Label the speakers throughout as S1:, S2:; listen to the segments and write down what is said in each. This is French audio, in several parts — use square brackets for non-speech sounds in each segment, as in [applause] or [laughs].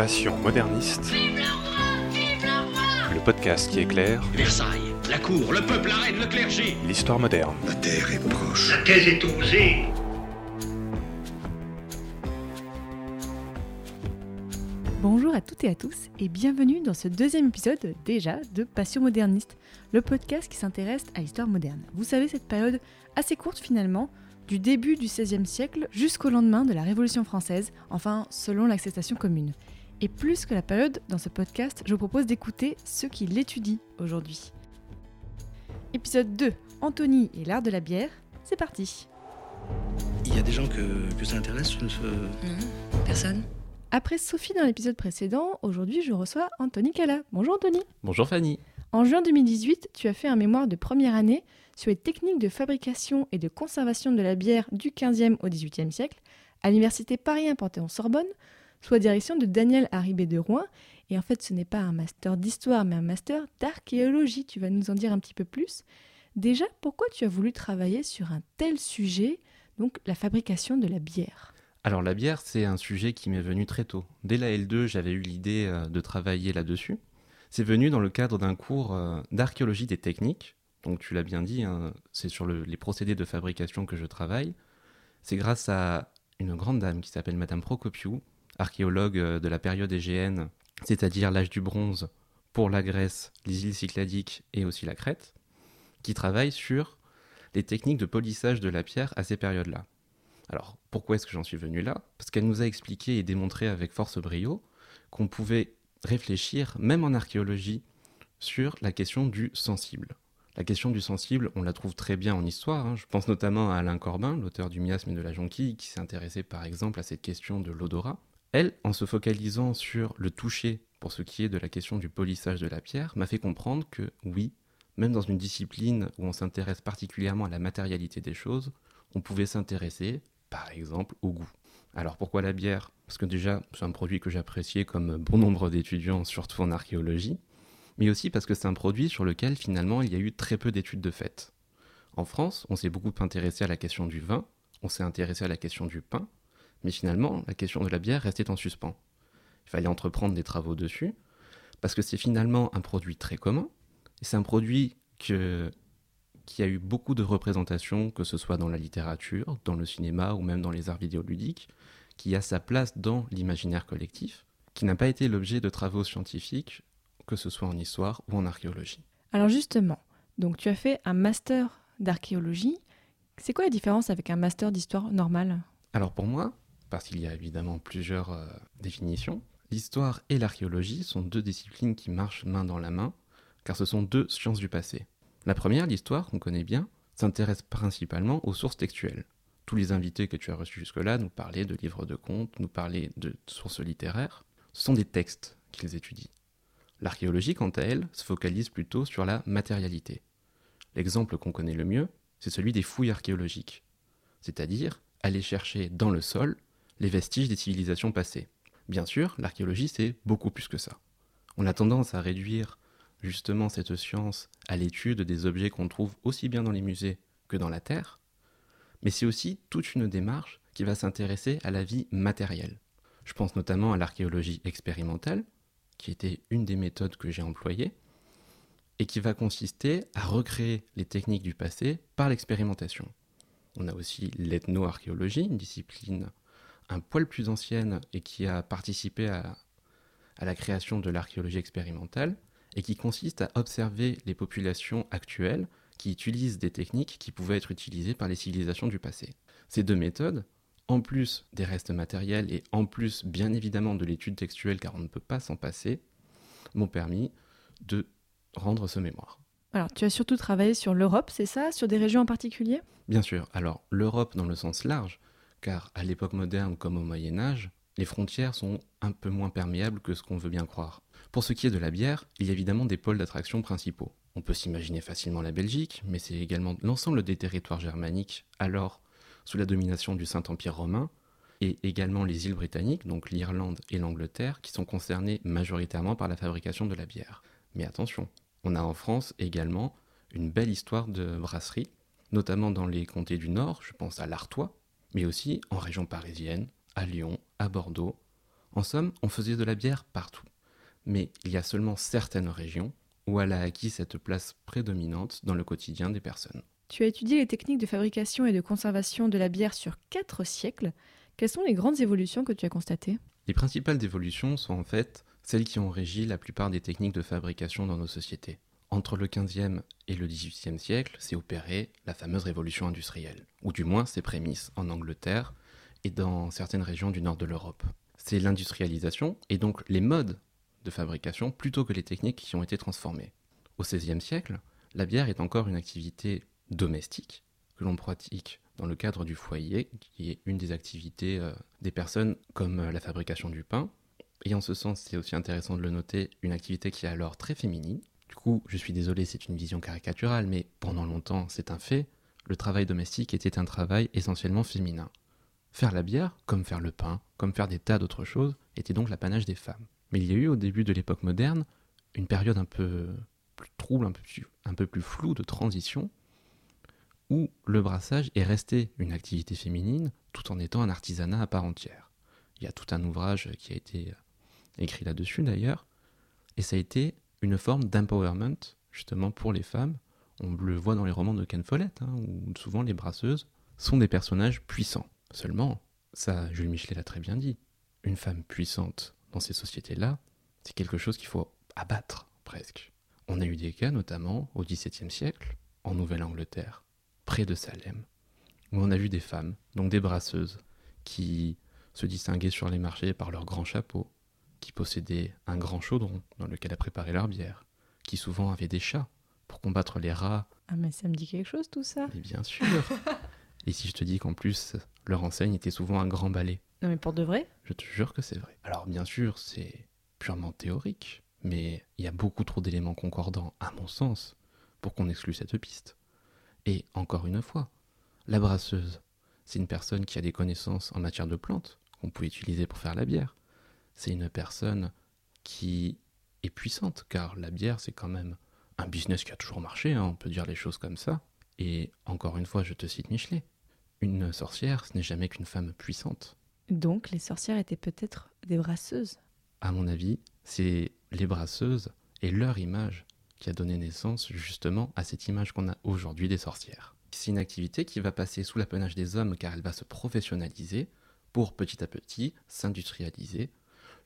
S1: Passion moderniste. Le podcast qui éclaire
S2: Versailles, la cour, le peuple, la reine, le clergé.
S1: l'histoire moderne.
S3: La terre est proche.
S2: La thèse est osée.
S4: Bonjour à toutes et à tous et bienvenue dans ce deuxième épisode déjà de Passion moderniste, le podcast qui s'intéresse à l'histoire moderne. Vous savez, cette période assez courte finalement, du début du XVIe siècle jusqu'au lendemain de la Révolution française, enfin selon l'acceptation commune. Et plus que la période, dans ce podcast, je vous propose d'écouter ceux qui l'étudient aujourd'hui. Épisode 2, Anthony et l'art de la bière, c'est parti
S5: Il y a des gens que, que ça intéresse
S6: Non, personne.
S4: Après Sophie dans l'épisode précédent, aujourd'hui je reçois Anthony Cala. Bonjour Anthony
S7: Bonjour Fanny.
S4: En juin 2018, tu as fait un mémoire de première année sur les techniques de fabrication et de conservation de la bière du 15e au 18e siècle à l'université Paris Panthéon-Sorbonne, sous la direction de Daniel Haribé de Rouen. Et en fait, ce n'est pas un master d'histoire, mais un master d'archéologie. Tu vas nous en dire un petit peu plus. Déjà, pourquoi tu as voulu travailler sur un tel sujet, donc la fabrication de la bière?
S7: Alors la bière, c'est un sujet qui m'est venu très tôt. Dès la L2, j'avais eu l'idée euh, de travailler là-dessus. C'est venu dans le cadre d'un cours euh, d'archéologie des techniques. Donc tu l'as bien dit, hein, c'est sur le- les procédés de fabrication que je travaille. C'est grâce à une grande dame qui s'appelle Madame Procopiou, archéologue euh, de la période égéenne, c'est-à-dire l'âge du bronze pour la Grèce, les îles Cycladiques et aussi la Crète, qui travaille sur les techniques de polissage de la pierre à ces périodes-là. Alors, pourquoi est-ce que j'en suis venu là? Parce qu'elle nous a expliqué et démontré avec force brio qu'on pouvait réfléchir, même en archéologie, sur la question du sensible. La question du sensible, on la trouve très bien en histoire. hein. Je pense notamment à Alain Corbin, l'auteur du miasme et de la jonquille, qui s'est intéressé par exemple à cette question de l'odorat. Elle, en se focalisant sur le toucher pour ce qui est de la question du polissage de la pierre, m'a fait comprendre que oui, même dans une discipline où on s'intéresse particulièrement à la matérialité des choses, on pouvait s'intéresser, par exemple, au goût. Alors pourquoi la bière? Parce que déjà, c'est un produit que j'appréciais comme bon nombre d'étudiants, surtout en archéologie, mais aussi parce que c'est un produit sur lequel finalement il y a eu très peu d'études de fait. En France, on s'est beaucoup intéressé à la question du vin, on s'est intéressé à la question du pain, mais finalement, la question de la bière restait en suspens. Il fallait entreprendre des travaux dessus, parce que c'est finalement un produit très commun, et c'est un produit que, qui a eu beaucoup de représentations, que ce soit dans la littérature, dans le cinéma ou même dans les arts vidéoludiques, qui a sa place dans l'imaginaire collectif, qui n'a pas été l'objet de travaux scientifiques, que ce soit en histoire ou en archéologie.
S4: Alors justement, donc tu as fait un master d'archéologie. C'est quoi la différence avec un master d'histoire normale?
S7: Alors pour moi, parce qu'il y a évidemment plusieurs euh, définitions, l'histoire et l'archéologie sont deux disciplines qui marchent main dans la main, car ce sont deux sciences du passé. La première, l'histoire, qu'on connaît bien, s'intéresse principalement aux sources textuelles. Tous les invités que tu as reçus jusque-là nous parlaient de livres de contes, nous parlaient de sources littéraires. Ce sont des textes qu'ils étudient. L'archéologie, quant à elle, se focalise plutôt sur la matérialité. L'exemple qu'on connaît le mieux, c'est celui des fouilles archéologiques, c'est-à-dire aller chercher dans le sol les vestiges des civilisations passées. Bien sûr, l'archéologie, c'est beaucoup plus que ça. On a tendance à réduire justement cette science à l'étude des objets qu'on trouve aussi bien dans les musées que dans la Terre, mais c'est aussi toute une démarche qui va s'intéresser à la vie matérielle. Je pense notamment à l'archéologie expérimentale, qui était une des méthodes que j'ai employées, et qui va consister à recréer les techniques du passé par l'expérimentation. On a aussi l'ethno-archéologie, une discipline un poil plus ancienne et qui a participé à, à la création de l'archéologie expérimentale et qui consiste à observer les populations actuelles qui utilisent des techniques qui pouvaient être utilisées par les civilisations du passé. Ces deux méthodes, en plus des restes matériels et en plus bien évidemment de l'étude textuelle car on ne peut pas s'en passer, m'ont permis de rendre ce mémoire.
S4: Alors tu as surtout travaillé sur l'Europe, c'est ça? Sur des régions en particulier?
S7: Bien sûr, alors l'Europe dans le sens large, car à l'époque moderne comme au Moyen Âge, les frontières sont un peu moins perméables que ce qu'on veut bien croire. Pour ce qui est de la bière, il y a évidemment des pôles d'attraction principaux. On peut s'imaginer facilement la Belgique, mais c'est également l'ensemble des territoires germaniques, alors sous la domination du Saint-Empire romain, et également les îles britanniques, donc l'Irlande et l'Angleterre, qui sont concernés majoritairement par la fabrication de la bière. Mais attention, on a en France également une belle histoire de brasserie, notamment dans les comtés du Nord, je pense à l'Artois, mais aussi en région parisienne, à Lyon, à Bordeaux, En somme, on faisait de la bière partout. Mais il y a seulement certaines régions où elle a acquis cette place prédominante dans le quotidien des personnes.
S4: Tu as étudié les techniques de fabrication et de conservation de la bière sur 4 siècles. Quelles sont les grandes évolutions que tu as constatées?
S7: Les principales évolutions sont en fait celles qui ont régi la plupart des techniques de fabrication dans nos sociétés. Entre le 15e et le 18e siècle s'est opérée la fameuse révolution industrielle, ou du moins ses prémices en Angleterre et dans certaines régions du nord de l'Europe. C'est l'industrialisation et donc les modes de fabrication plutôt que les techniques qui ont été transformées. Au XVIe siècle, la bière est encore une activité domestique que l'on pratique dans le cadre du foyer, qui est une des activités euh, des personnes comme euh, la fabrication du pain. Et en ce sens, c'est aussi intéressant de le noter, une activité qui est alors très féminine. Du coup, je suis désolé, c'est une vision caricaturale, mais pendant longtemps, c'est un fait, le travail domestique était un travail essentiellement féminin. Faire la bière, comme faire le pain, comme faire des tas d'autres choses, était donc l'apanage des femmes. Mais il y a eu au début de l'époque moderne une période un peu plus trouble, un peu plus, un peu plus floue de transition, où le brassage est resté une activité féminine tout en étant un artisanat à part entière. Il y a tout un ouvrage qui a été écrit là-dessus d'ailleurs, et ça a été une forme d'empowerment justement pour les femmes. On le voit dans les romans de Ken Follett, hein, où souvent les brasseuses sont des personnages puissants. Seulement, ça, Jules Michelet l'a très bien dit, une femme puissante dans ces sociétés-là, c'est quelque chose qu'il faut abattre presque. On a eu des cas notamment au XVIIe siècle, en Nouvelle-Angleterre, près de Salem, où on a vu des femmes, donc des brasseuses, qui se distinguaient sur les marchés par leur grand chapeau, qui possédaient un grand chaudron dans lequel elles préparaient leur bière, qui souvent avaient des chats pour combattre les rats.
S4: Ah mais ça me dit quelque chose tout ça
S7: Mais bien sûr [laughs] Et si je te dis qu'en plus, leur enseigne était souvent un grand balai
S4: Non mais pour de vrai?
S7: Je te jure que c'est vrai. Alors bien sûr, c'est purement théorique, mais il y a beaucoup trop d'éléments concordants, à mon sens, pour qu'on exclue cette piste. Et encore une fois, la brasseuse, c'est une personne qui a des connaissances en matière de plantes qu'on peut utiliser pour faire la bière. C'est une personne qui est puissante, car la bière, c'est quand même un business qui a toujours marché, hein, on peut dire les choses comme ça. Et encore une fois, je te cite Michelet. Une sorcière, ce n'est jamais qu'une femme puissante.
S4: Donc les sorcières étaient peut-être des brasseuses
S7: À mon avis, c'est les brasseuses et leur image qui a donné naissance justement à cette image qu'on a aujourd'hui des sorcières. C'est une activité qui va passer sous l'apanage des hommes car elle va se professionnaliser pour petit à petit s'industrialiser.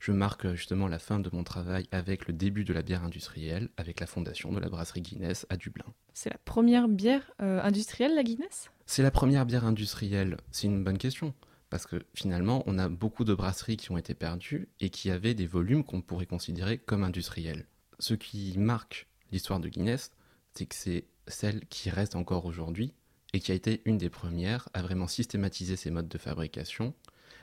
S7: Je marque justement la fin de mon travail avec le début de la bière industrielle, avec la fondation de la brasserie Guinness à Dublin.
S4: C'est la première bière euh, industrielle, la Guinness?
S7: C'est la première bière industrielle, c'est une bonne question. Parce que finalement, on a beaucoup de brasseries qui ont été perdues et qui avaient des volumes qu'on pourrait considérer comme industriels. Ce qui marque l'histoire de Guinness, c'est que c'est celle qui reste encore aujourd'hui et qui a été une des premières à vraiment systématiser ses modes de fabrication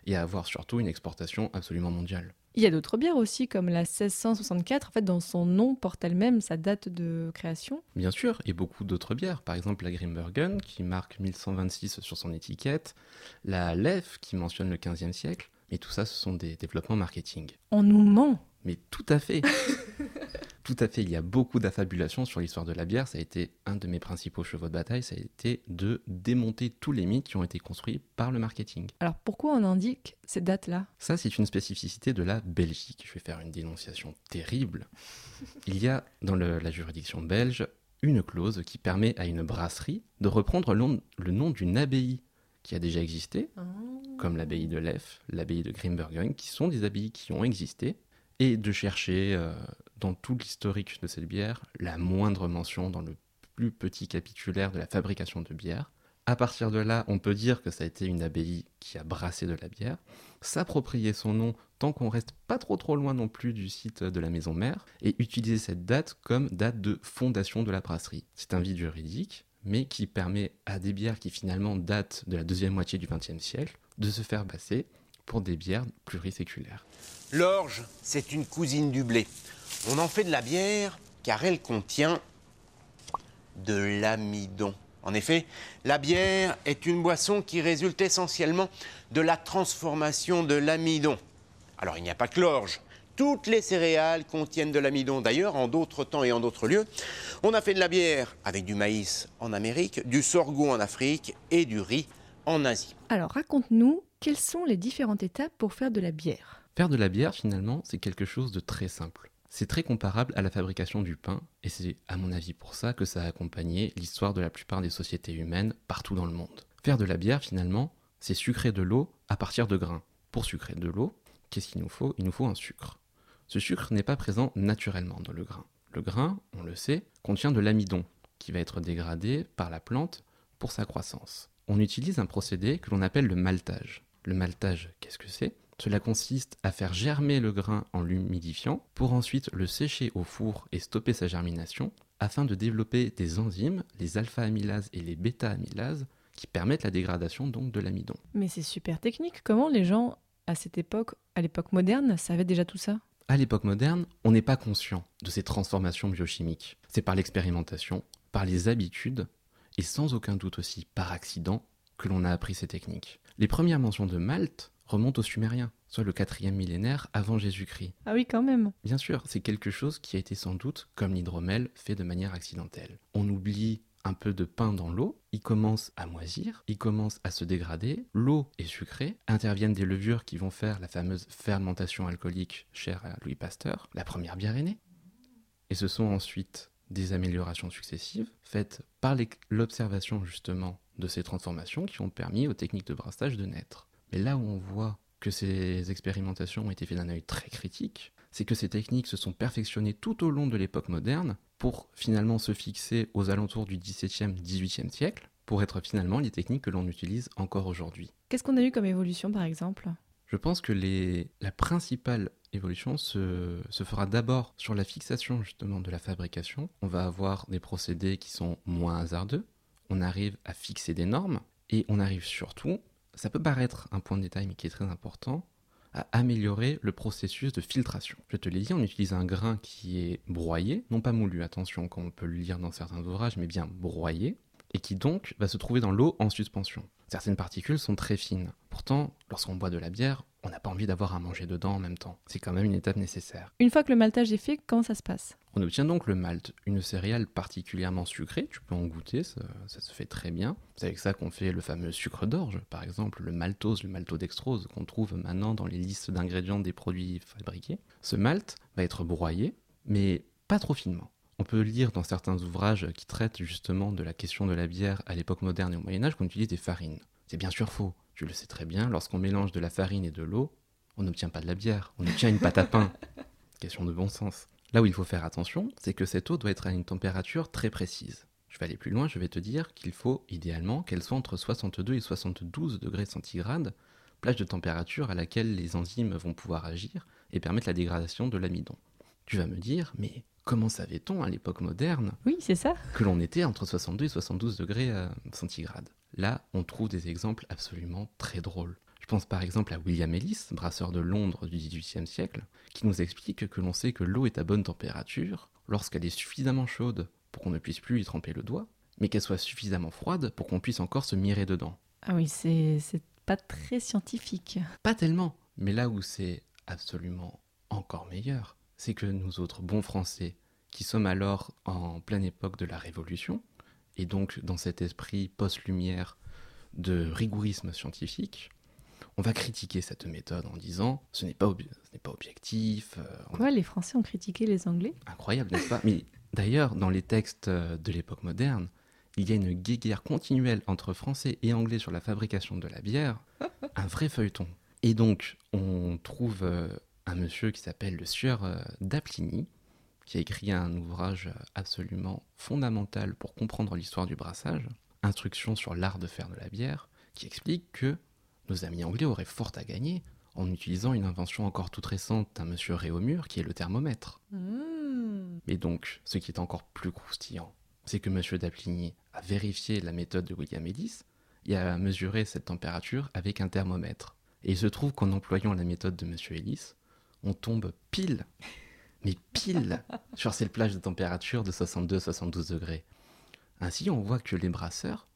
S7: et à avoir surtout une exportation absolument mondiale.
S4: Il y a d'autres bières aussi, comme la 1664. En fait, dans son nom porte elle-même sa date de création.
S7: Bien sûr, et beaucoup d'autres bières. Par exemple, la Grimbergen, qui marque 1126 sur son étiquette. La Lef, qui mentionne le 15e siècle. Et tout ça, ce sont des développements marketing.
S4: On nous ment
S7: Mais tout à fait [laughs] Tout à fait, il y a beaucoup d'affabulation sur l'histoire de la bière. Ça a été un de mes principaux chevaux de bataille, ça a été de démonter tous les mythes qui ont été construits par le marketing.
S4: Alors pourquoi on indique ces dates-là?
S7: Ça, c'est une spécificité de la Belgique. Je vais faire une dénonciation terrible. Il y a dans le- la juridiction belge une clause qui permet à une brasserie de reprendre le nom- le nom d'une abbaye qui a déjà existé, comme l'abbaye de Lef, l'abbaye de Grimbergen, qui sont des abbayes qui ont existé, et de chercher euh, dans tout l'historique de cette bière la moindre mention dans le plus petit capitulaire de la fabrication de bière. À partir de là, on peut dire que ça a été une abbaye qui a brassé de la bière, s'approprier son nom tant qu'on reste pas trop trop loin non plus du site de la maison mère, et utiliser cette date comme date de fondation de la brasserie. C'est un vide juridique, mais qui permet à des bières qui finalement datent de la deuxième moitié du XXe siècle de se faire passer pour des bières pluriséculaires.
S3: L'orge, c'est une cousine du blé. On en fait de la bière car elle contient de l'amidon. En effet, la bière est une boisson qui résulte essentiellement de la transformation de l'amidon. Alors il n'y a pas que l'orge. Toutes les céréales contiennent de l'amidon. D'ailleurs, en d'autres temps et en d'autres lieux, on a fait de la bière avec du maïs en Amérique, du sorgho en Afrique et du riz en Asie.
S4: Alors raconte-nous quelles sont les différentes étapes pour faire de la bière?
S7: Faire de la bière, finalement, c'est quelque chose de très simple. C'est très comparable à la fabrication du pain, et c'est à mon avis pour ça que ça a accompagné l'histoire de la plupart des sociétés humaines partout dans le monde. Faire de la bière, finalement, c'est sucrer de l'eau à partir de grains. Pour sucrer de l'eau, qu'est-ce qu'il nous faut? Il nous faut un sucre. Ce sucre n'est pas présent naturellement dans le grain. Le grain, on le sait, contient de l'amidon, qui va être dégradé par la plante pour sa croissance. On utilise un procédé que l'on appelle le maltage. Le maltage, qu'est-ce que c'est? Cela consiste à faire germer le grain en l'humidifiant pour ensuite le sécher au four et stopper sa germination afin de développer des enzymes, les alpha-amylases et les bêta-amylases, qui permettent la dégradation donc de l'amidon.
S4: Mais c'est super technique. Comment les gens, à cette époque, à l'époque moderne, savaient déjà tout ça?
S7: À l'époque moderne, on n'est pas conscient de ces transformations biochimiques. C'est par l'expérimentation, par les habitudes, et sans aucun doute aussi par accident, que l'on a appris ces techniques. Les premières mentions de Malte remontent aux Sumériens, soit le quatrième millénaire avant Jésus-Christ.
S4: Ah oui, quand même.
S7: Bien sûr, c'est quelque chose qui a été sans doute, comme l'hydromel, fait de manière accidentelle. On oublie un peu de pain dans l'eau, il commence à moisir, il commence à se dégrader, l'eau est sucrée, interviennent des levures qui vont faire la fameuse fermentation alcoolique chère à Louis Pasteur, la première bière est née. Et ce sont ensuite des améliorations successives faites par l'observation justement de ces transformations qui ont permis aux techniques de brassage de naître. Mais là où on voit que ces expérimentations ont été faites d'un œil très critique, c'est que ces techniques se sont perfectionnées tout au long de l'époque moderne pour finalement se fixer aux alentours du XVIIe, XVIIIe siècle, pour être finalement les techniques que l'on utilise encore aujourd'hui.
S4: Qu'est-ce qu'on a eu comme évolution, par exemple?
S7: Je pense que les- la principale évolution se, se fera d'abord sur la fixation justement de la fabrication. On va avoir des procédés qui sont moins hasardeux, on arrive à fixer des normes, et on arrive surtout, ça peut paraître un point de détail mais qui est très important, à améliorer le processus de filtration. Je te l'ai dit, on utilise un grain qui est broyé, non pas moulu, attention, comme on peut le lire dans certains ouvrages, mais bien broyé, et qui donc va se trouver dans l'eau en suspension. Certaines particules sont très fines. Pourtant, lorsqu'on boit de la bière, on n'a pas envie d'avoir à manger dedans en même temps. C'est quand même une étape nécessaire.
S4: Une fois que le maltage est fait, comment ça se passe?
S7: On obtient donc le malt, une céréale particulièrement sucrée, tu peux en goûter, ça, ça se fait très bien. C'est avec ça qu'on fait le fameux sucre d'orge, par exemple, le maltose, le maltodextrose, qu'on trouve maintenant dans les listes d'ingrédients des produits fabriqués. Ce malt va être broyé, mais pas trop finement. On peut lire dans certains ouvrages qui traitent justement de la question de la bière à l'époque moderne et au Moyen Âge qu'on utilise des farines. C'est bien sûr faux, tu le sais très bien, lorsqu'on mélange de la farine et de l'eau, on n'obtient pas de la bière, on obtient une pâte à pain. [laughs] Question de bon sens. Là où il faut faire attention, c'est que cette eau doit être à une température très précise. Je vais aller plus loin, je vais te dire qu'il faut idéalement qu'elle soit entre 62 et 72 degrés centigrades, plage de température à laquelle les enzymes vont pouvoir agir et permettre la dégradation de l'amidon. Tu vas me dire, mais comment savait-on à l'époque moderne
S4: Oui, c'est ça.
S7: que l'on était entre 62 et 72 degrés euh, centigrades? Là, on trouve des exemples absolument très drôles. Je pense par exemple à William Ellis, brasseur de Londres du XVIIIe siècle, qui nous explique que l'on sait que l'eau est à bonne température lorsqu'elle est suffisamment chaude pour qu'on ne puisse plus y tremper le doigt, mais qu'elle soit suffisamment froide pour qu'on puisse encore se mirer dedans.
S4: Ah oui, c'est c'est pas très scientifique.
S7: Pas tellement, mais là où c'est absolument encore meilleur, c'est que nous autres bons Français, qui sommes alors en pleine époque de la Révolution, et donc dans cet esprit post-lumière de rigourisme scientifique, on va critiquer cette méthode en disant ce n'est pas, ob- pas objectif, euh,
S4: Quoi, les Français ont critiqué les Anglais?
S7: Incroyable, n'est-ce pas? Mais d'ailleurs, dans les textes euh, de l'époque moderne, il y a une guéguerre continuelle entre français et anglais sur la fabrication de la bière, [laughs] un vrai feuilleton. Et donc, on trouve euh, un monsieur qui s'appelle le sieur euh, d'Apligny, qui a écrit un ouvrage absolument fondamental pour comprendre l'histoire du brassage, Instruction sur l'art de faire de la bière, qui explique que nos amis anglais auraient fort à gagner en utilisant une invention encore toute récente d'un monsieur Réaumur, qui est le thermomètre. Et donc, ce qui est encore plus croustillant, c'est que M. Dapligny a vérifié la méthode de William Ellis et a mesuré cette température avec un thermomètre. Et il se trouve qu'en employant la méthode de M. Ellis, on tombe pile, mais pile, [laughs] sur cette plage de température de 62-72 degrés. Ainsi, on voit que les brasseurs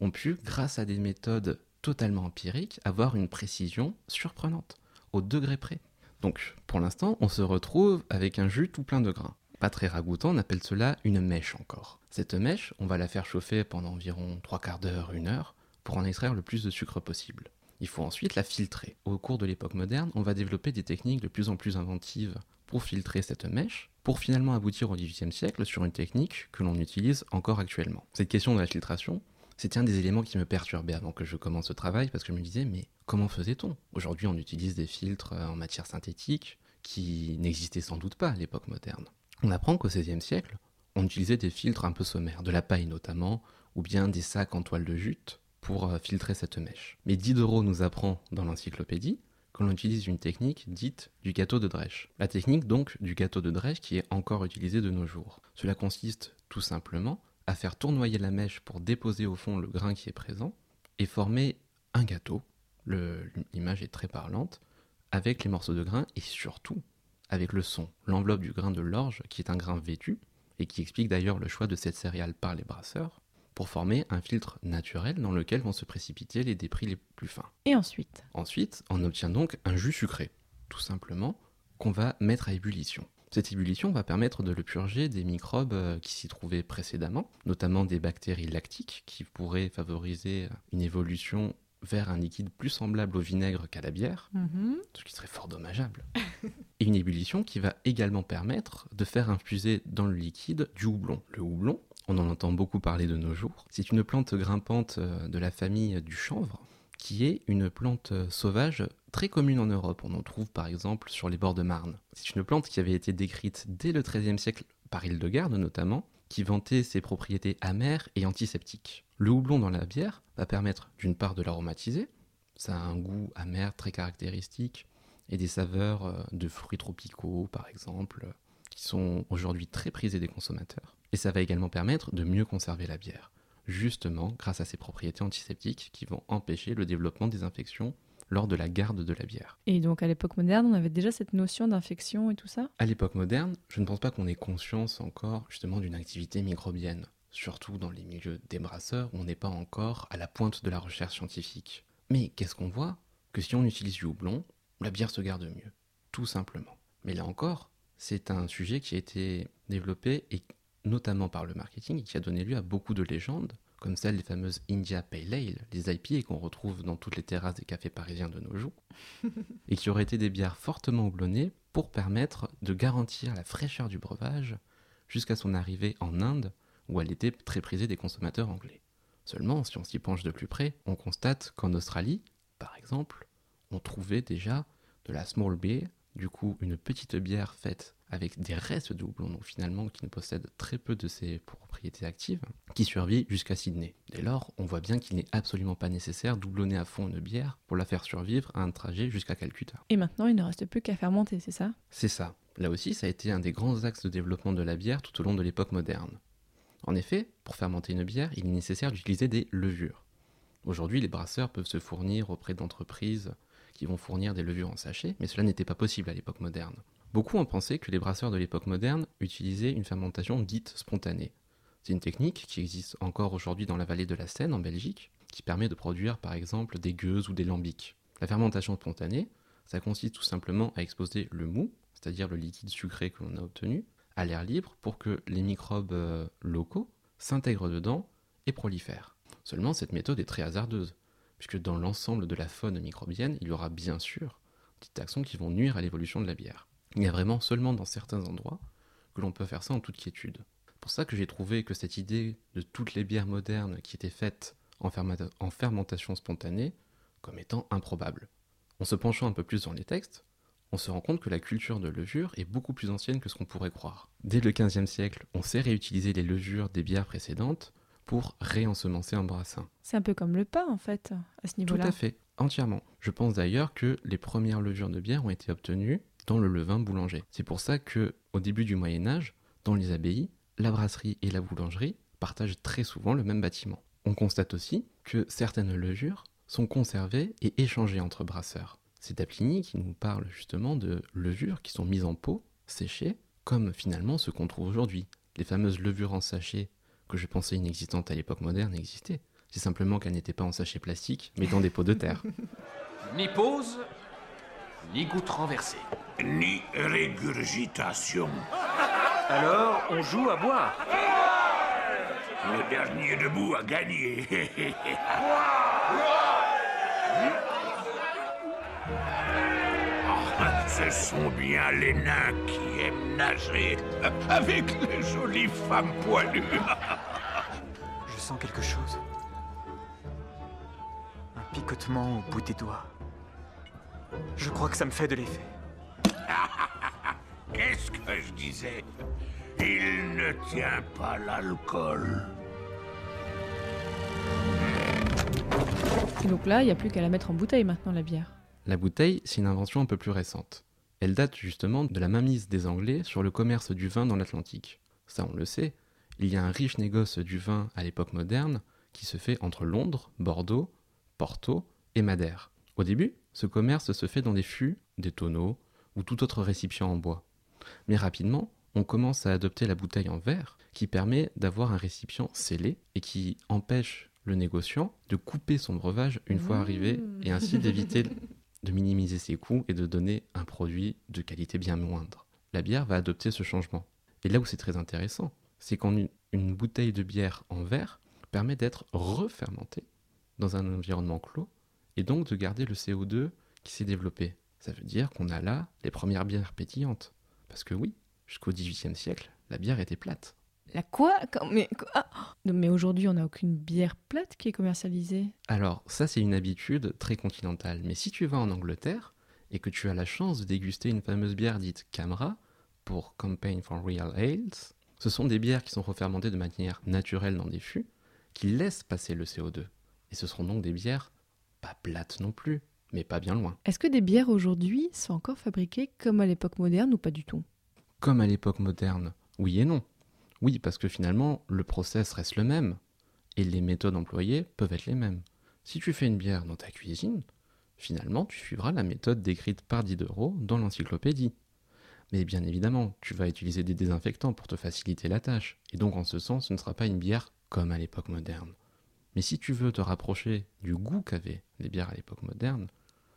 S7: ont pu, grâce à des méthodes totalement empiriques, avoir une précision surprenante, au degré près. Donc, pour l'instant, on se retrouve avec un jus tout plein de grains. Pas très ragoûtant, on appelle cela une mèche encore. Cette mèche, on va la faire chauffer pendant environ trois quarts d'heure, une heure, pour en extraire le plus de sucre possible. Il faut ensuite la filtrer. Au cours de l'époque moderne, on va développer des techniques de plus en plus inventives pour filtrer cette mèche, pour finalement aboutir au XVIIIe siècle sur une technique que l'on utilise encore actuellement. Cette question de la filtration, c'était un des éléments qui me perturbait avant que je commence ce travail, parce que je me disais, mais comment faisait-on? Aujourd'hui, on utilise des filtres euh, en matière synthétique qui n'existaient sans doute pas à l'époque moderne. On apprend qu'au XVIe siècle, on utilisait des filtres un peu sommaires, de la paille notamment, ou bien des sacs en toile de jute pour euh, filtrer cette mèche. Mais Diderot nous apprend dans l'encyclopédie que l'on utilise une technique dite du gâteau de Dresch. La technique donc du gâteau de Dresch qui est encore utilisée de nos jours. Cela consiste tout simplement à faire tournoyer la mèche pour déposer au fond le grain qui est présent et former un gâteau. L'image est très parlante, avec les morceaux de grain et surtout avec le son, l'enveloppe du grain de l'orge qui est un grain vêtu et qui explique d'ailleurs le choix de cette céréale par les brasseurs pour former un filtre naturel dans lequel vont se précipiter les débris les plus fins.
S4: Et ensuite?
S7: Ensuite, on obtient donc un jus sucré, tout simplement, qu'on va mettre à ébullition. Cette ébullition va permettre de le purger des microbes euh, qui s'y trouvaient précédemment, notamment des bactéries lactiques qui pourraient favoriser une évolution vers un liquide plus semblable au vinaigre qu'à la bière,
S4: Mhm.
S7: ce qui serait fort dommageable. [laughs] Et une ébullition qui va également permettre de faire infuser dans le liquide du houblon. Le houblon, on en entend beaucoup parler de nos jours, c'est une plante grimpante euh, de la famille du chanvre, qui est une plante euh, sauvage très commune en Europe. On en trouve par exemple sur les bords de Marne. C'est une plante qui avait été décrite dès le XIIIe siècle par Hildegarde notamment, qui vantait ses propriétés amères et antiseptiques. Le houblon dans la bière va permettre d'une part de l'aromatiser, ça a un goût amer très caractéristique, et des saveurs euh, de fruits tropicaux par exemple, qui sont aujourd'hui très prisées des consommateurs. Et ça va également permettre de mieux conserver la bière, justement grâce à ses propriétés antiseptiques qui vont empêcher le développement des infections lors de la garde de la bière.
S4: Et donc à l'époque moderne, on avait déjà cette notion d'infection et tout ça?
S7: À l'époque moderne, je ne pense pas qu'on ait conscience encore justement d'une activité microbienne, surtout dans les milieux des brasseurs où on n'est pas encore à la pointe de la recherche scientifique. Mais qu'est-ce qu'on voit? Que si on utilise du houblon, la bière se garde mieux, tout simplement. Mais là encore, c'est un sujet qui a été développé et notamment par le marketing et qui a donné lieu à beaucoup de légendes, comme celle des fameuses India Pale Ale, les IPA qu'on retrouve dans toutes les terrasses des cafés parisiens de nos jours, [laughs] et qui auraient été des bières fortement houblonnées pour permettre de garantir la fraîcheur du breuvage jusqu'à son arrivée en Inde, où elle était très prisée des consommateurs anglais. Seulement, si on s'y penche de plus près, on constate qu'en Australie, par exemple, on trouvait déjà de la small beer, du coup une petite bière faite avec des restes de houblon, donc finalement qui ne possède très peu de ses propriétés actives, qui survit jusqu'à Sydney. Dès lors, on voit bien qu'il n'est absolument pas nécessaire d'houblonner à fond une bière pour la faire survivre à un trajet jusqu'à Calcutta.
S4: Et maintenant, il ne reste plus qu'à fermenter, c'est ça?
S7: C'est ça. Là aussi, ça a été un des grands axes de développement de la bière tout au long de l'époque moderne. En effet, pour fermenter une bière, il est nécessaire d'utiliser des levures. Aujourd'hui, les brasseurs peuvent se fournir auprès d'entreprises qui vont fournir des levures en sachet, mais cela n'était pas possible à l'époque moderne. Beaucoup ont pensé que les brasseurs de l'époque moderne utilisaient une fermentation dite spontanée. C'est une technique qui existe encore aujourd'hui dans la vallée de la Seine, en Belgique, qui permet de produire par exemple des gueuses ou des lambics. La fermentation spontanée, ça consiste tout simplement à exposer le mou, c'est-à-dire le liquide sucré que l'on a obtenu, à l'air libre pour que les microbes euh, locaux s'intègrent dedans et prolifèrent. Seulement, cette méthode est très hasardeuse, puisque dans l'ensemble de la faune microbienne, il y aura bien sûr des taxons qui vont nuire à l'évolution de la bière. Il y a vraiment seulement dans certains endroits que l'on peut faire ça en toute quiétude. C'est pour ça que j'ai trouvé que cette idée de toutes les bières modernes qui étaient faites en, fermenta- en fermentation spontanée comme étant improbable. En se penchant un peu plus dans les textes, on se rend compte que la culture de levure est beaucoup plus ancienne que ce qu'on pourrait croire. Dès le XVe siècle, on sait réutiliser les levures des bières précédentes pour réensemencer un brassin.
S4: C'est un peu comme le pain, en fait, à ce
S7: Tout
S4: niveau-là.
S7: à fait, entièrement. Je pense d'ailleurs que les premières levures de bière ont été obtenues dans le levain boulanger. C'est pour ça que, au début du Moyen Âge, dans les abbayes, la brasserie et la boulangerie partagent très souvent le même bâtiment. On constate aussi que certaines levures sont conservées et échangées entre brasseurs. C'est Daplini qui nous parle justement de levures qui sont mises en pot, séchées, comme finalement ce qu'on trouve aujourd'hui. Les fameuses levures en sachet que je pensais inexistantes à l'époque moderne existaient. C'est simplement qu'elles n'étaient pas en sachet plastique, mais dans des pots de terre. [laughs]
S6: Ni pause, ni goutte renversée.
S2: Ni régurgitation.
S6: Alors, on joue à boire.
S2: Le dernier debout a gagné. [laughs] Ah, ce sont bien les nains qui aiment nager avec les jolies femmes poilues.
S8: Je sens quelque chose. Un picotement au bout des doigts. Je crois que ça me fait de l'effet. [laughs]
S2: Qu'est-ce que je disais? Il ne tient pas l'alcool.
S4: Et donc là, il n'y a plus qu'à la mettre en bouteille maintenant, la bière.
S7: La bouteille, c'est une invention un peu plus récente. Elle date justement de la mainmise des Anglais sur le commerce du vin dans l'Atlantique. Ça, on le sait, il y a un riche négoce du vin à l'époque moderne qui se fait entre Londres, Bordeaux, Porto et Madère. Au début, ce commerce se fait dans des fûts, des tonneaux ou tout autre récipient en bois. Mais rapidement, on commence à adopter la bouteille en verre qui permet d'avoir un récipient scellé et qui empêche le négociant de couper son breuvage une fois arrivé et ainsi d'éviter [laughs] de minimiser ses coûts et de donner un produit de qualité bien moindre. La bière va adopter ce changement. Et là où c'est très intéressant, c'est qu'une une bouteille de bière en verre permet d'être refermentée dans un environnement clos et donc de garder le CO2 qui s'est développé. Ça veut dire qu'on a là les premières bières pétillantes. Parce que oui, jusqu'au XVIIIe siècle, la bière était plate.
S4: La quoi? Mais, quoi Ah mais aujourd'hui, on n'a aucune bière plate qui est commercialisée.
S7: Alors, ça, c'est une habitude très continentale. Mais si tu vas en Angleterre et que tu as la chance de déguster une fameuse bière dite Camera pour Campaign for Real Ales, ce sont des bières qui sont refermentées de manière naturelle dans des fûts qui laissent passer le CO2. Et ce seront donc des bières pas plates non plus, mais pas bien loin.
S4: Est-ce que des bières aujourd'hui sont encore fabriquées comme à l'époque moderne ou pas du tout?
S7: Comme à l'époque moderne, oui et non. Oui, parce que finalement, le process reste le même, et les méthodes employées peuvent être les mêmes. Si tu fais une bière dans ta cuisine, finalement, tu suivras la méthode décrite par Diderot dans l'encyclopédie. Mais bien évidemment, tu vas utiliser des désinfectants pour te faciliter la tâche, et donc en ce sens, ce ne sera pas une bière comme à l'époque moderne. Mais si tu veux te rapprocher du goût qu'avaient les bières à l'époque moderne,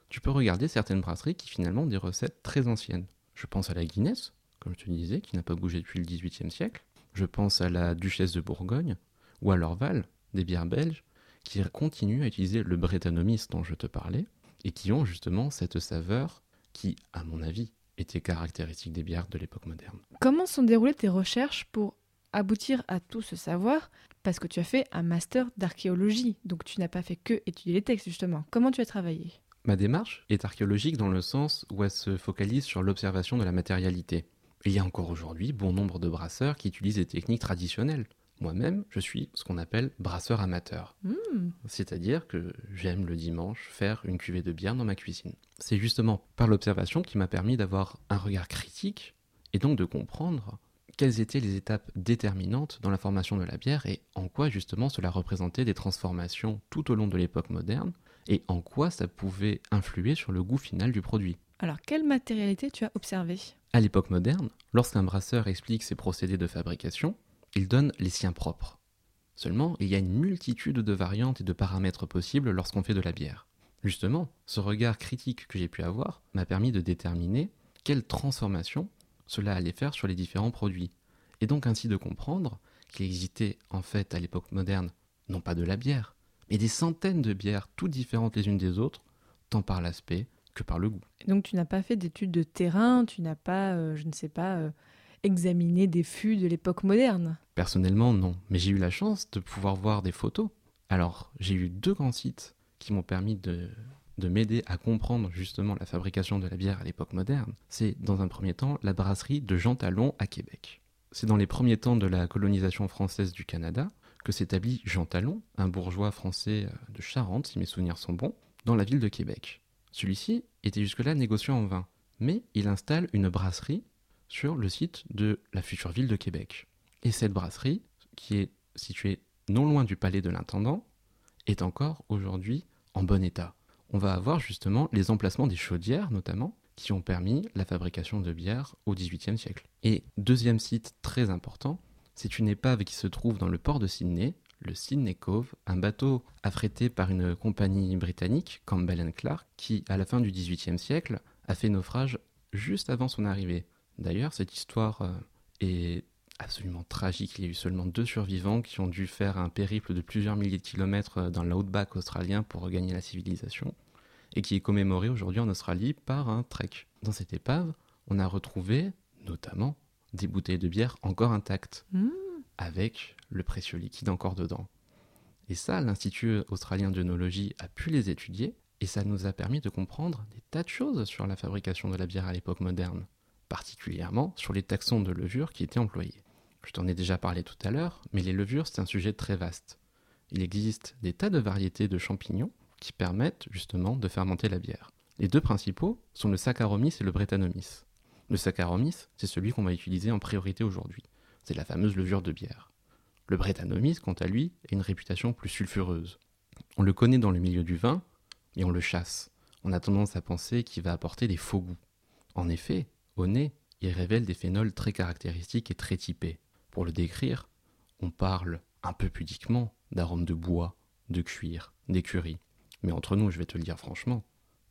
S7: tu peux regarder certaines brasseries qui finalement ont des recettes très anciennes. Je pense à la Guinness, comme je te disais, qui n'a pas bougé depuis le XVIIIe siècle. Je pense à la Duchesse de Bourgogne, ou à l'Orval, des bières belges, qui continuent à utiliser le Brettanomyces dont je te parlais, et qui ont justement cette saveur qui, à mon avis, était caractéristique des bières de l'époque moderne.
S4: Comment sont déroulées tes recherches pour aboutir à tout ce savoir Parce que tu as fait un master d'archéologie, donc tu n'as pas fait que étudier les textes justement. Comment tu as travaillé?
S7: Ma démarche est archéologique dans le sens où elle se focalise sur l'observation de la matérialité. Il y a encore aujourd'hui bon nombre de brasseurs qui utilisent des techniques traditionnelles. Moi-même, je suis ce qu'on appelle brasseur amateur.
S4: Hmm.
S7: C'est-à-dire que j'aime le dimanche faire une cuvée de bière dans ma cuisine. C'est justement par l'observation qui m'a permis d'avoir un regard critique et donc de comprendre quelles étaient les étapes déterminantes dans la formation de la bière et en quoi justement cela représentait des transformations tout au long de l'époque moderne et en quoi ça pouvait influer sur le goût final du produit.
S4: Alors, quelle matérialité tu as observé
S7: À l'époque moderne, lorsqu'un brasseur explique ses procédés de fabrication, il donne les siens propres. Seulement, il y a une multitude de variantes et de paramètres possibles lorsqu'on fait de la bière. Justement, ce regard critique que j'ai pu avoir m'a permis de déterminer quelle transformation cela allait faire sur les différents produits, et donc ainsi de comprendre qu'il existait en fait à l'époque moderne non pas de la bière, mais des centaines de bières toutes différentes les unes des autres, tant par l'aspect que par le goût.
S4: Et Donc, tu n'as pas fait d'études de terrain, tu n'as pas, euh, je ne sais pas, euh, examiné des fûts de l'époque moderne?
S7: Personnellement, non. Mais j'ai eu la chance de pouvoir voir des photos. Alors, j'ai eu deux grands sites qui m'ont permis de, de m'aider à comprendre justement la fabrication de la bière à l'époque moderne. C'est, dans un premier temps, la brasserie de Jean Talon à Québec. C'est dans les premiers temps de la colonisation française du Canada que s'établit Jean Talon, un bourgeois français euh, de Charente, si mes souvenirs sont bons, dans la ville de Québec. Celui-ci était jusque-là négociant en vin, mais il installe une brasserie sur le site de la future ville de Québec. Et cette brasserie, qui est située non loin du palais de l'intendant, est encore aujourd'hui en bon état. On va avoir justement les emplacements des chaudières notamment, qui ont permis la fabrication de bière au XVIIIe siècle. Et deuxième site très important, c'est une épave qui se trouve dans le port de Sydney, le Sydney Cove, un bateau affrété par une compagnie britannique, Campbell Clark, qui, à la fin du XVIIIe siècle, a fait naufrage juste avant son arrivée. D'ailleurs, cette histoire euh, est absolument tragique. Il y a eu seulement deux survivants qui ont dû faire un périple de plusieurs milliers de kilomètres euh, dans l'outback australien pour regagner la civilisation. et qui est commémorée aujourd'hui en Australie par un trek. Dans cette épave, on a retrouvé notamment des bouteilles de bière encore intactes,
S4: Mmh.
S7: avec le précieux liquide encore dedans. Et ça, l'Institut australien d'œnologie a pu les étudier, et ça nous a permis de comprendre des tas de choses sur la fabrication de la bière à l'époque moderne, particulièrement sur les taxons de levure qui étaient employés. Je t'en ai déjà parlé tout à l'heure, mais les levures, c'est un sujet très vaste. Il existe des tas de variétés de champignons qui permettent justement de fermenter la bière. Les deux principaux sont le Saccharomyces et le Brettanomyces. Le Saccharomyces, c'est celui qu'on va utiliser en priorité aujourd'hui. C'est la fameuse levure de bière. Le Brettanomyces, quant à lui, a une réputation plus sulfureuse. On le connaît dans le milieu du vin, et on le chasse. On a tendance à penser qu'il va apporter des faux goûts. En effet, au nez, il révèle des phénols très caractéristiques et très typés. Pour le décrire, on parle un peu pudiquement d'arômes de bois, de cuir, d'écurie. Mais entre nous, je vais te le dire franchement,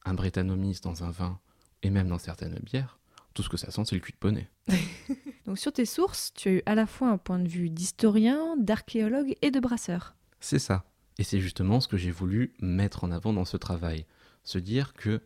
S7: un Brettanomyces dans un vin, et même dans certaines bières, tout ce que ça sent, c'est le cul de poney. [laughs]
S4: Donc sur tes sources, tu as eu à la fois un point de vue d'historien, d'archéologue et de brasseur.
S7: C'est ça. Et c'est justement ce que j'ai voulu mettre en avant dans ce travail. Se dire que,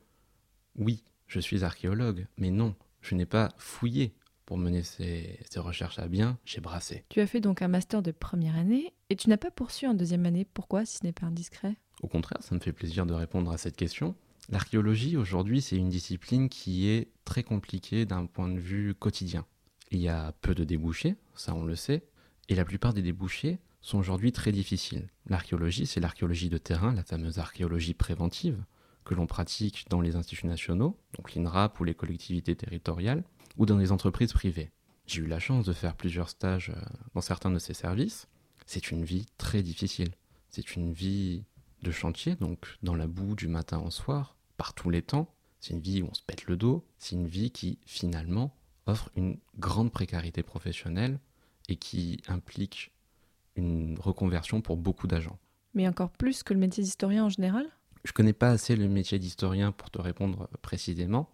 S7: oui, je suis archéologue, mais non, je n'ai pas fouillé pour mener ces, ces recherches à bien, j'ai brassé.
S4: Tu as fait donc un master de première année et tu n'as pas poursuivi en deuxième année. Pourquoi, si ce n'est pas indiscret?
S7: Au contraire, ça me fait plaisir de répondre à cette question. L'archéologie, aujourd'hui, c'est une discipline qui est très compliquée d'un point de vue quotidien. Il y a peu de débouchés, ça on le sait, et la plupart des débouchés sont aujourd'hui très difficiles. L'archéologie, c'est l'archéologie de terrain, la fameuse archéologie préventive, que l'on pratique dans les instituts nationaux, donc l'INRAP ou les collectivités territoriales, ou dans les entreprises privées. J'ai eu la chance de faire plusieurs stages euh, dans certains de ces services. C'est une vie très difficile. C'est une vie de chantier, donc dans la boue du matin au soir, par tous les temps. C'est une vie où on se pète le dos. C'est une vie qui, finalement, offre une grande précarité professionnelle et qui implique une reconversion pour beaucoup d'agents.
S4: Mais encore plus que le métier d'historien en général?
S7: Je connais pas assez le métier d'historien pour te répondre précisément,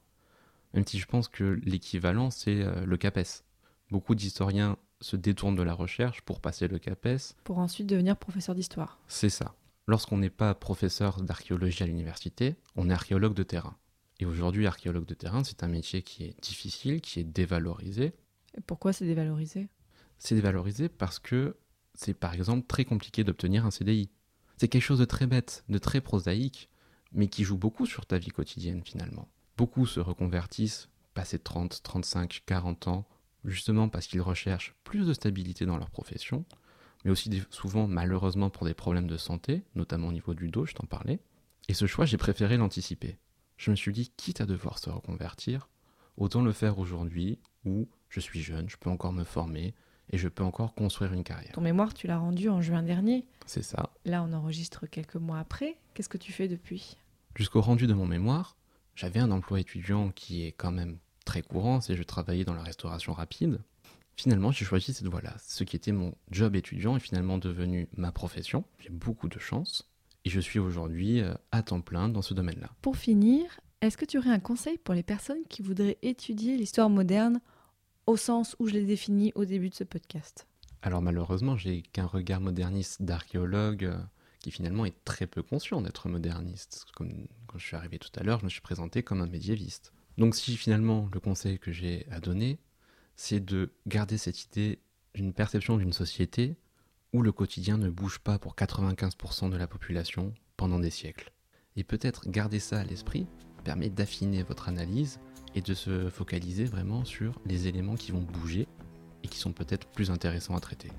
S7: même si je pense que l'équivalent, c'est euh, le CAPES. Beaucoup d'historiens se détournent de la recherche pour passer le CAPES.
S4: Pour ensuite devenir professeur d'histoire.
S7: C'est ça. Lorsqu'on n'est pas professeur d'archéologie à l'université, on est archéologue de terrain. Et aujourd'hui, archéologue de terrain, c'est un métier qui est difficile, qui est dévalorisé.
S4: Et pourquoi c'est dévalorisé?
S7: C'est dévalorisé parce que c'est par exemple très compliqué d'obtenir un CDI. C'est quelque chose de très bête, de très prosaïque, mais qui joue beaucoup sur ta vie quotidienne finalement. Beaucoup se reconvertissent, passés 30, 35, 40 ans, justement parce qu'ils recherchent plus de stabilité dans leur profession, mais aussi des- souvent malheureusement pour des problèmes de santé, notamment au niveau du dos, je t'en parlais. Et ce choix, j'ai préféré l'anticiper. Je me suis dit, quitte à devoir se reconvertir, autant le faire aujourd'hui où je suis jeune, je peux encore me former et je peux encore construire une carrière.
S4: Ton mémoire, tu l'as rendu en juin dernier.
S7: C'est ça.
S4: Là, on enregistre quelques mois après. Qu'est-ce que tu fais depuis?
S7: Jusqu'au rendu de mon mémoire, j'avais un emploi étudiant qui est quand même très courant, c'est je travaillais dans la restauration rapide. Finalement, j'ai choisi cette voie-là. Ce qui était mon job étudiant est finalement devenu ma profession. J'ai beaucoup de chance. Et je suis aujourd'hui euh, à temps plein dans ce domaine-là.
S4: Pour finir, est-ce que tu aurais un conseil pour les personnes qui voudraient étudier l'histoire moderne au sens où je l'ai défini au début de ce podcast?
S7: Alors malheureusement, j'ai qu'un regard moderniste d'archéologue euh, qui finalement est très peu conscient d'être moderniste. Comme quand je suis arrivé tout à l'heure, je me suis présenté comme un médiéviste. Donc si finalement le conseil que j'ai à donner, c'est de garder cette idée d'une perception d'une société où le quotidien ne bouge pas pour 95% de la population pendant des siècles. Et peut-être garder ça à l'esprit permet d'affiner votre analyse et de se focaliser vraiment sur les éléments qui vont bouger et qui sont peut-être plus intéressants à traiter.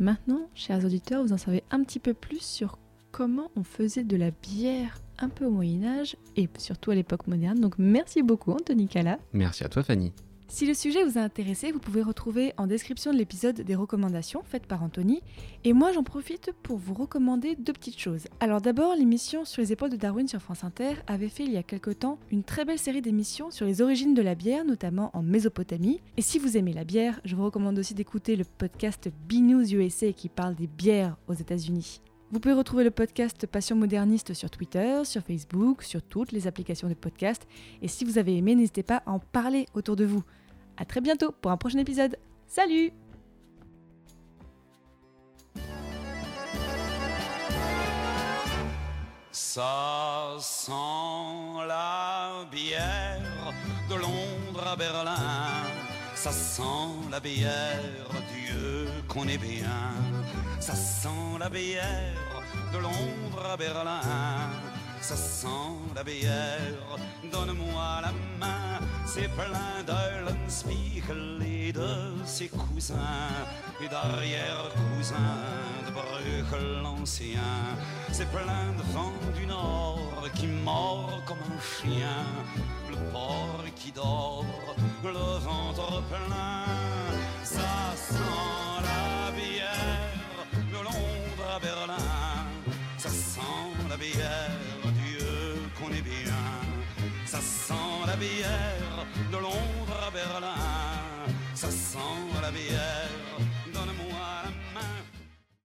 S4: Maintenant, chers auditeurs, vous en savez un petit peu plus sur comment on faisait de la bière un peu au Moyen Âge et surtout à l'époque moderne. Donc merci beaucoup Anthony Cala.
S7: Merci à toi Fanny.
S4: Si le sujet vous a intéressé, vous pouvez retrouver en description de l'épisode des recommandations faites par Anthony. Et moi, j'en profite pour vous recommander deux petites choses. Alors d'abord, l'émission Sur les épaules de Darwin sur France Inter avait fait il y a quelque temps une très belle série d'émissions sur les origines de la bière, notamment en Mésopotamie. Et si vous aimez la bière, je vous recommande aussi d'écouter le podcast B-News USA qui parle des bières aux États-Unis. Vous pouvez retrouver le podcast Passion moderniste sur Twitter, sur Facebook, sur toutes les applications de podcast. Et si vous avez aimé, n'hésitez pas à en parler autour de vous. À très bientôt pour un prochain épisode. Salut
S9: Ça sent la bière de Londres à Berlin. Ça sent la bière, Dieu qu'on est bien. Ça sent la bière de Londres à Berlin. Ça sent la bière, donne-moi la main. C'est plein d'Eulenspiegel et de ses cousins et d'arrière-cousins de Bruegel l'ancien. C'est plein de vent du nord qui mord comme un chien. Le porc qui dort, le ventre plein. Ça sent la bière de Londres à Berlin. Ça sent la bière, Ça sent la bière de Londres à Berlin. Ça sent la bière